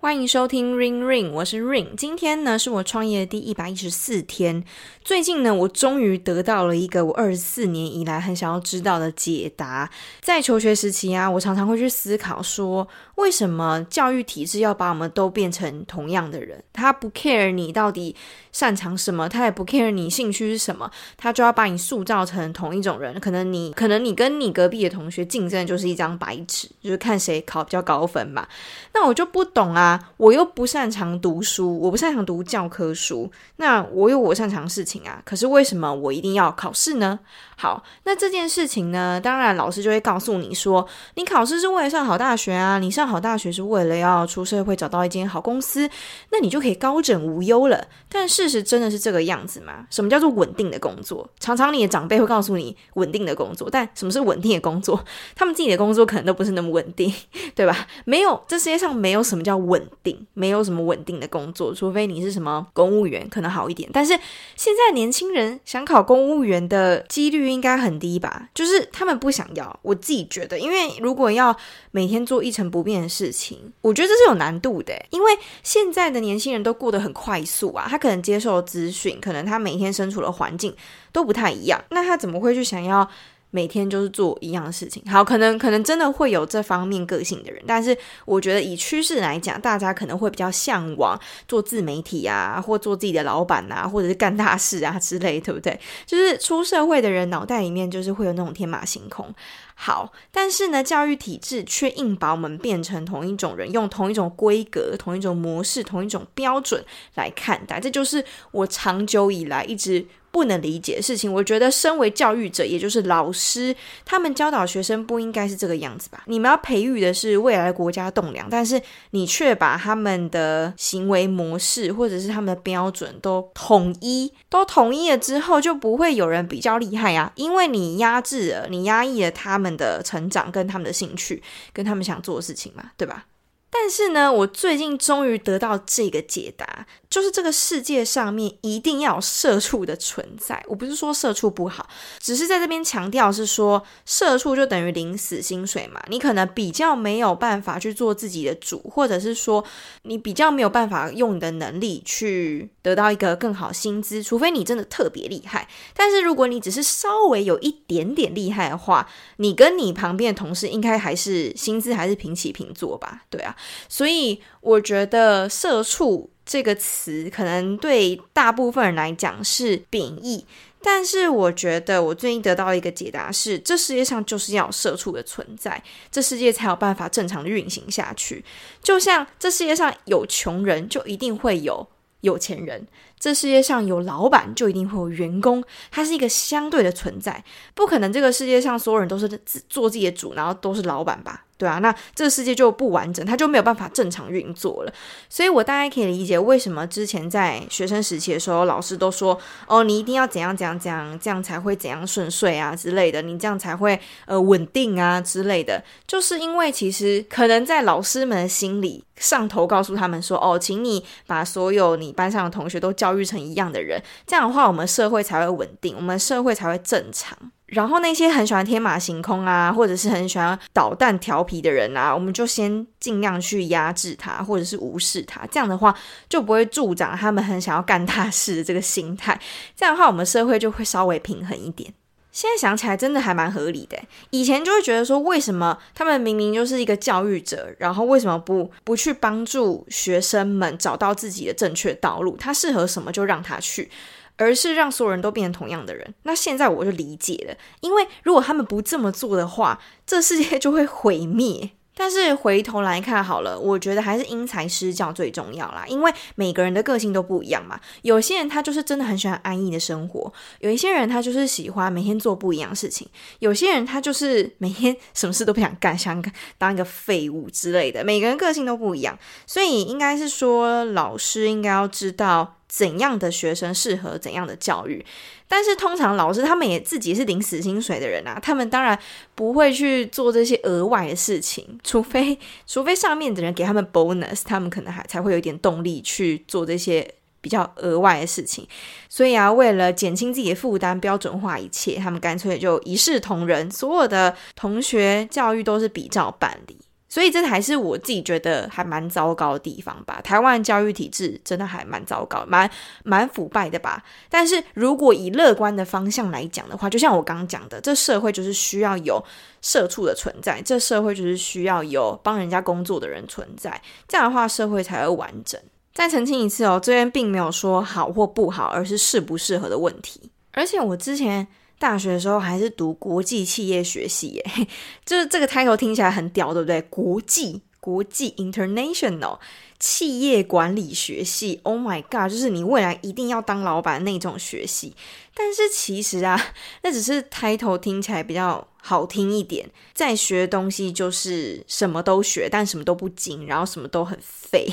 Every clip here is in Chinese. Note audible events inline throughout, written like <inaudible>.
欢迎收听 Ring Ring，我是 Ring。今天呢是我创业的第一百一十四天。最近呢，我终于得到了一个我二十四年以来很想要知道的解答。在求学时期啊，我常常会去思考说，为什么教育体制要把我们都变成同样的人？他不 care 你到底擅长什么，他也不 care 你兴趣是什么，他就要把你塑造成同一种人。可能你，可能你跟你隔壁的同学竞争就是一张白纸，就是看谁考比较高分嘛。那我就不懂啊。我又不擅长读书，我不擅长读教科书，那我有我擅长的事情啊。可是为什么我一定要考试呢？好，那这件事情呢，当然老师就会告诉你说，你考试是为了上好大学啊，你上好大学是为了要出社会找到一间好公司，那你就可以高枕无忧了。但事实真的是这个样子吗？什么叫做稳定的工作？常常你的长辈会告诉你稳定的工作，但什么是稳定的工作？他们自己的工作可能都不是那么稳定，对吧？没有，这世界上没有什么叫稳稳定，没有什么稳定的工作，除非你是什么公务员，可能好一点。但是现在年轻人想考公务员的几率。应该很低吧，就是他们不想要。我自己觉得，因为如果要每天做一成不变的事情，我觉得这是有难度的。因为现在的年轻人都过得很快速啊，他可能接受资讯，可能他每天身处的环境都不太一样，那他怎么会去想要？每天就是做一样的事情，好，可能可能真的会有这方面个性的人，但是我觉得以趋势来讲，大家可能会比较向往做自媒体啊，或做自己的老板啊，或者是干大事啊之类，对不对？就是出社会的人脑袋里面就是会有那种天马行空。好，但是呢，教育体制却硬把我们变成同一种人，用同一种规格、同一种模式、同一种标准来看待，这就是我长久以来一直。不能理解的事情，我觉得身为教育者，也就是老师，他们教导学生不应该是这个样子吧？你们要培育的是未来国家栋梁，但是你却把他们的行为模式或者是他们的标准都统一，都统一了之后，就不会有人比较厉害啊，因为你压制了，你压抑了他们的成长跟他们的兴趣，跟他们想做的事情嘛，对吧？但是呢，我最近终于得到这个解答，就是这个世界上面一定要有社畜的存在。我不是说社畜不好，只是在这边强调是说，社畜就等于零死薪水嘛。你可能比较没有办法去做自己的主，或者是说你比较没有办法用你的能力去得到一个更好薪资，除非你真的特别厉害。但是如果你只是稍微有一点点厉害的话，你跟你旁边的同事应该还是薪资还是平起平坐吧？对啊。所以我觉得“社畜”这个词可能对大部分人来讲是贬义，但是我觉得我最近得到一个解答是：这世界上就是要有社畜的存在，这世界才有办法正常的运行下去。就像这世界上有穷人，就一定会有有钱人；这世界上有老板，就一定会有员工。它是一个相对的存在，不可能这个世界上所有人都是自做自己的主，然后都是老板吧？对啊，那这个世界就不完整，它就没有办法正常运作了。所以我大概可以理解为什么之前在学生时期的时候，老师都说：“哦，你一定要怎样怎样怎样，这样才会怎样顺遂啊之类的，你这样才会呃稳定啊之类的。”就是因为其实可能在老师们的心里，上头告诉他们说：“哦，请你把所有你班上的同学都教育成一样的人，这样的话，我们社会才会稳定，我们社会才会正常。”然后那些很喜欢天马行空啊，或者是很喜欢捣蛋调皮的人啊，我们就先尽量去压制他，或者是无视他。这样的话就不会助长他们很想要干大事的这个心态。这样的话，我们社会就会稍微平衡一点。现在想起来，真的还蛮合理的。以前就会觉得说，为什么他们明明就是一个教育者，然后为什么不不去帮助学生们找到自己的正确道路？他适合什么就让他去。而是让所有人都变成同样的人。那现在我就理解了，因为如果他们不这么做的话，这世界就会毁灭。但是回头来看好了，我觉得还是因材施教最重要啦。因为每个人的个性都不一样嘛。有些人他就是真的很喜欢安逸的生活，有一些人他就是喜欢每天做不一样事情，有些人他就是每天什么事都不想干，想当一个废物之类的。每个人个性都不一样，所以应该是说，老师应该要知道。怎样的学生适合怎样的教育？但是通常老师他们也自己是领死薪水的人啊，他们当然不会去做这些额外的事情，除非除非上面的人给他们 bonus，他们可能还才会有一点动力去做这些比较额外的事情。所以啊，为了减轻自己的负担，标准化一切，他们干脆就一视同仁，所有的同学教育都是比照办理。所以这还是我自己觉得还蛮糟糕的地方吧。台湾教育体制真的还蛮糟糕，蛮蛮腐败的吧。但是如果以乐观的方向来讲的话，就像我刚刚讲的，这社会就是需要有社畜的存在，这社会就是需要有帮人家工作的人存在，这样的话社会才会完整。再澄清一次哦，这边并没有说好或不好，而是适不适合的问题。而且我之前。大学的时候还是读国际企业学系耶，<laughs> 就是这个 title 听起来很屌，对不对？国际国际 international 企业管理学系，Oh my god，就是你未来一定要当老板那种学系。但是其实啊，<laughs> 那只是 title 听起来比较好听一点，在学的东西就是什么都学，但什么都不精，然后什么都很废。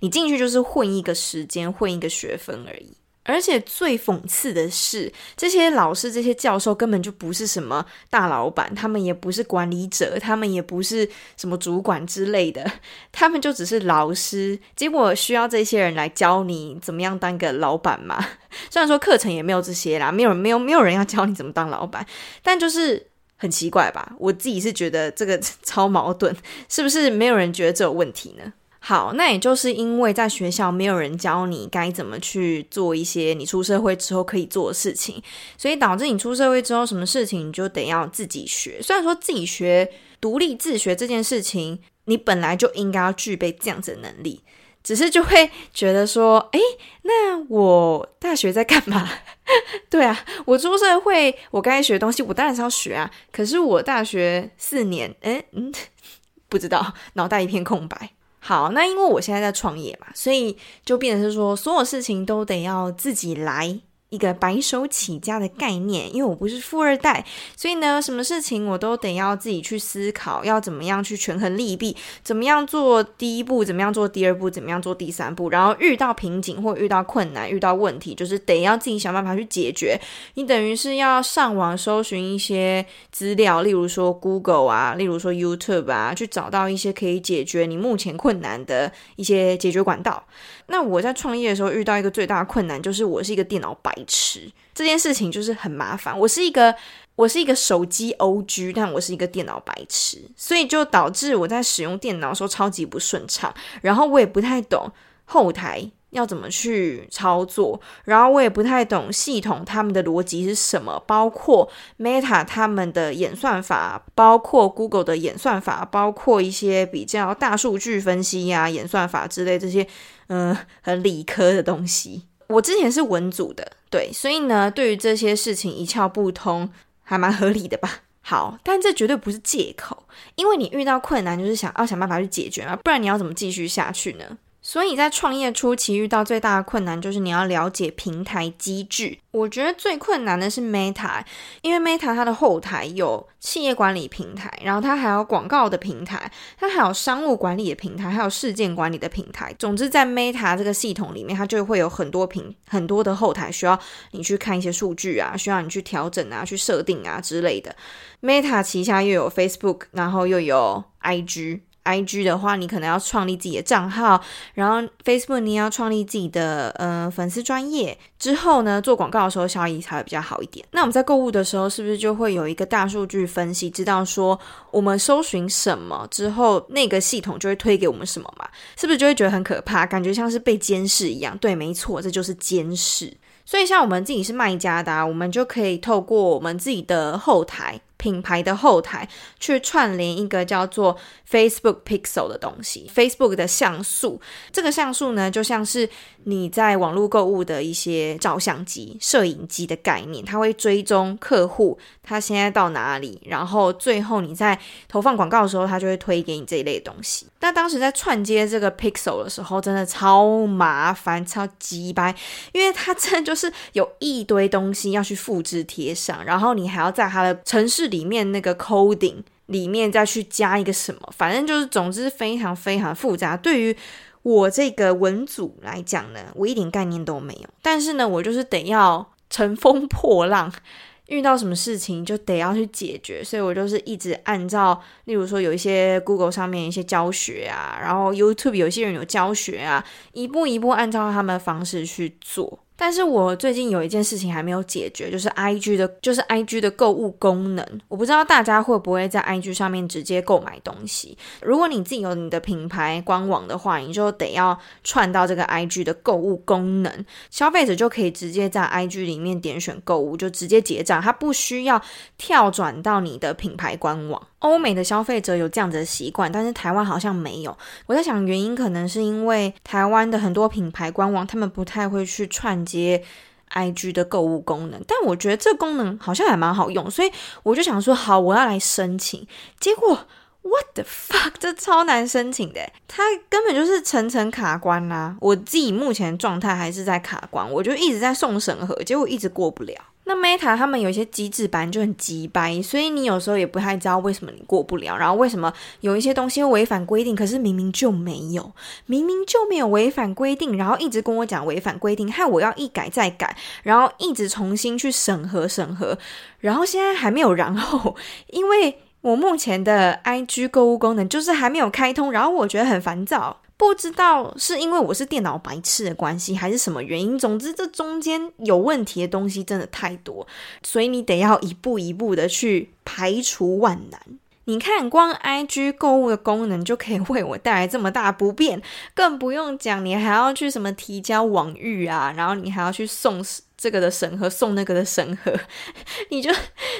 你进去就是混一个时间，混一个学分而已。而且最讽刺的是，这些老师、这些教授根本就不是什么大老板，他们也不是管理者，他们也不是什么主管之类的，<laughs> 他们就只是老师。结果需要这些人来教你怎么样当个老板嘛？<laughs> 虽然说课程也没有这些啦，没有、没有、没有人要教你怎么当老板，但就是很奇怪吧？我自己是觉得这个 <laughs> 超矛盾，是不是？没有人觉得这有问题呢？好，那也就是因为在学校没有人教你该怎么去做一些你出社会之后可以做的事情，所以导致你出社会之后什么事情你就得要自己学。虽然说自己学、独立自学这件事情，你本来就应该要具备这样子的能力，只是就会 <laughs> 觉得说，诶，那我大学在干嘛？<laughs> 对啊，我出社会，我该学东西我当然是要学啊。可是我大学四年，诶，嗯，<laughs> 不知道，脑袋一片空白。好，那因为我现在在创业嘛，所以就变成是说，所有事情都得要自己来。一个白手起家的概念，因为我不是富二代，所以呢，什么事情我都得要自己去思考，要怎么样去权衡利弊，怎么样做第一步，怎么样做第二步，怎么样做第三步，然后遇到瓶颈或遇到困难、遇到问题，就是得要自己想办法去解决。你等于是要上网搜寻一些资料，例如说 Google 啊，例如说 YouTube 啊，去找到一些可以解决你目前困难的一些解决管道。那我在创业的时候遇到一个最大的困难，就是我是一个电脑白痴，这件事情就是很麻烦。我是一个我是一个手机 OG，但我是一个电脑白痴，所以就导致我在使用电脑的时候超级不顺畅，然后我也不太懂后台要怎么去操作，然后我也不太懂系统他们的逻辑是什么，包括 Meta 他们的演算法，包括 Google 的演算法，包括一些比较大数据分析呀、演算法之类这些，嗯、很理科的东西。我之前是文组的，对，所以呢，对于这些事情一窍不通，还蛮合理的吧。好，但这绝对不是借口，因为你遇到困难就是想要想办法去解决嘛，不然你要怎么继续下去呢？所以在创业初期遇到最大的困难就是你要了解平台机制。我觉得最困难的是 Meta，因为 Meta 它的后台有企业管理平台，然后它还有广告的平台，它还有商务管理的平台，还有事件管理的平台。总之，在 Meta 这个系统里面，它就会有很多平很多的后台需要你去看一些数据啊，需要你去调整啊，去设定啊之类的。Meta 旗下又有 Facebook，然后又有 IG。IG 的话，你可能要创立自己的账号，然后 Facebook 你要创立自己的呃粉丝专业，之后呢，做广告的时候效益才会比较好一点。那我们在购物的时候，是不是就会有一个大数据分析，知道说我们搜寻什么之后，那个系统就会推给我们什么嘛？是不是就会觉得很可怕，感觉像是被监视一样？对，没错，这就是监视。所以像我们自己是卖家的啊，我们就可以透过我们自己的后台。品牌的后台去串联一个叫做 Facebook Pixel 的东西，Facebook 的像素，这个像素呢，就像是你在网络购物的一些照相机、摄影机的概念，它会追踪客户他现在到哪里，然后最后你在投放广告的时候，它就会推给你这一类东西。那当时在串接这个 Pixel 的时候，真的超麻烦、超鸡掰，因为它真的就是有一堆东西要去复制贴上，然后你还要在它的城市里面那个 coding 里面再去加一个什么，反正就是总之非常非常复杂。对于我这个文组来讲呢，我一点概念都没有。但是呢，我就是得要乘风破浪，遇到什么事情就得要去解决。所以我就是一直按照，例如说有一些 Google 上面一些教学啊，然后 YouTube 有些人有教学啊，一步一步按照他们的方式去做。但是我最近有一件事情还没有解决，就是 IG 的，就是 IG 的购物功能。我不知道大家会不会在 IG 上面直接购买东西。如果你自己有你的品牌官网的话，你就得要串到这个 IG 的购物功能，消费者就可以直接在 IG 里面点选购物，就直接结账，他不需要跳转到你的品牌官网。欧美的消费者有这样子的习惯，但是台湾好像没有。我在想，原因可能是因为台湾的很多品牌官网，他们不太会去串接 IG 的购物功能。但我觉得这功能好像还蛮好用，所以我就想说，好，我要来申请。结果，What the fuck，这超难申请的，它根本就是层层卡关啦、啊。我自己目前状态还是在卡关，我就一直在送审核，结果一直过不了。那 Meta 他们有一些机制版就很机掰，所以你有时候也不太知道为什么你过不了，然后为什么有一些东西会违反规定，可是明明就没有，明明就没有违反规定，然后一直跟我讲违反规定，害我要一改再改，然后一直重新去审核审核，然后现在还没有然后，因为我目前的 IG 购物功能就是还没有开通，然后我觉得很烦躁。不知道是因为我是电脑白痴的关系，还是什么原因。总之，这中间有问题的东西真的太多，所以你得要一步一步的去排除万难。你看，光 IG 购物的功能就可以为我带来这么大不便，更不用讲你还要去什么提交网域啊，然后你还要去送这个的审核，送那个的审核，<laughs> 你就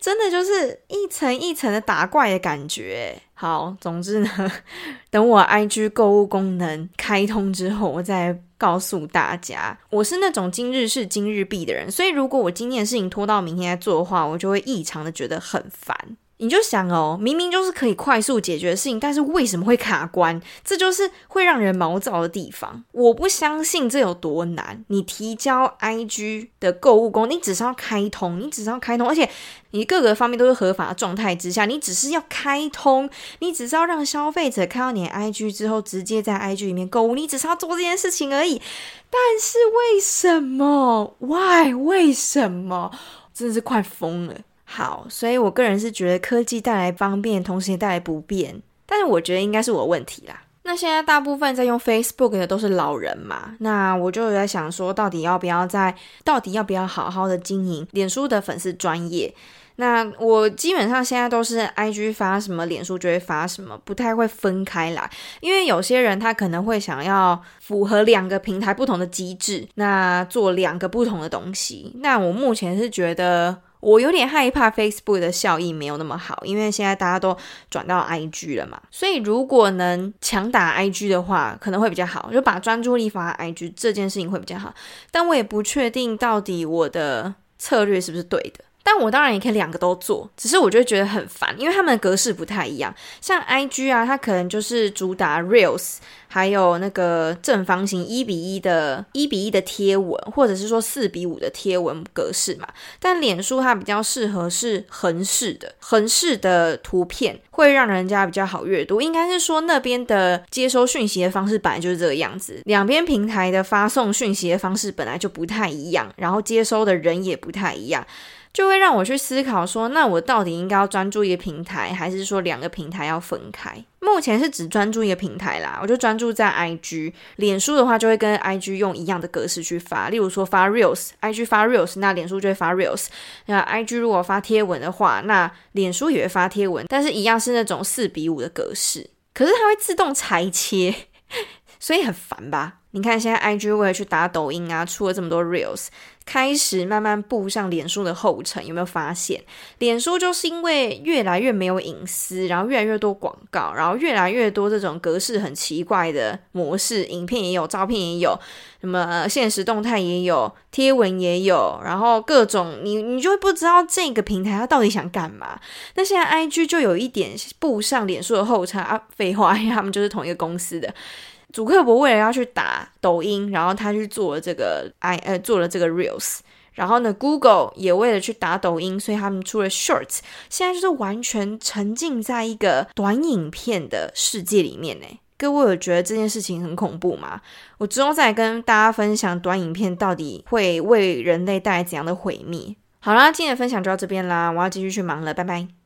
真的就是一层一层的打怪的感觉。好，总之呢，<laughs> 等我 IG 购物功能开通之后，我再告诉大家。我是那种今日事今日毕的人，所以如果我今天的事情拖到明天再做的话，我就会异常的觉得很烦。你就想哦，明明就是可以快速解决的事情，但是为什么会卡关？这就是会让人毛躁的地方。我不相信这有多难。你提交 IG 的购物功能，你只是要开通，你只是要开通，而且你各个方面都是合法的状态之下，你只是要开通，你只是要让消费者看到你的 IG 之后，直接在 IG 里面购物，你只是要做这件事情而已。但是为什么？Why？为什么？真的是快疯了。好，所以我个人是觉得科技带来方便，同时也带来不便。但是我觉得应该是我问题啦。那现在大部分在用 Facebook 的都是老人嘛，那我就有在想说，到底要不要在，到底要不要好好的经营脸书的粉丝专业？那我基本上现在都是 IG 发什么，脸书就会发什么，不太会分开来。因为有些人他可能会想要符合两个平台不同的机制，那做两个不同的东西。那我目前是觉得。我有点害怕 Facebook 的效益没有那么好，因为现在大家都转到 IG 了嘛，所以如果能强打 IG 的话，可能会比较好，就把专注力放在 IG 这件事情会比较好。但我也不确定到底我的策略是不是对的。但我当然也可以两个都做，只是我就觉得很烦，因为他们的格式不太一样。像 IG 啊，它可能就是主打 Reels，还有那个正方形一比一的、一比一的贴文，或者是说四比五的贴文格式嘛。但脸书它比较适合是横式的，横式的图片会让人家比较好阅读。应该是说那边的接收讯息的方式本来就是这个样子，两边平台的发送讯息的方式本来就不太一样，然后接收的人也不太一样。就会让我去思考说，那我到底应该要专注一个平台，还是说两个平台要分开？目前是只专注一个平台啦，我就专注在 IG。脸书的话，就会跟 IG 用一样的格式去发，例如说发 Reels，IG 发 Reels，那脸书就会发 Reels。那 IG 如果发贴文的话，那脸书也会发贴文，但是一样是那种四比五的格式，可是它会自动裁切，所以很烦吧？你看现在 IG 为了去打抖音啊，出了这么多 Reels。开始慢慢步上脸书的后尘，有没有发现？脸书就是因为越来越没有隐私，然后越来越多广告，然后越来越多这种格式很奇怪的模式，影片也有，照片也有，什么现实动态也有，贴文也有，然后各种你你就会不知道这个平台它到底想干嘛。那现在 IG 就有一点步上脸书的后尘啊，废话，因为他们就是同一个公司的。祖克伯为了要去打抖音，然后他去做了这个 i 呃做了这个 reels，然后呢，Google 也为了去打抖音，所以他们出了 shorts，现在就是完全沉浸在一个短影片的世界里面呢。各位有觉得这件事情很恐怖吗？我之后再跟大家分享短影片到底会为人类带来怎样的毁灭。好啦，今天的分享就到这边啦，我要继续去忙了，拜拜。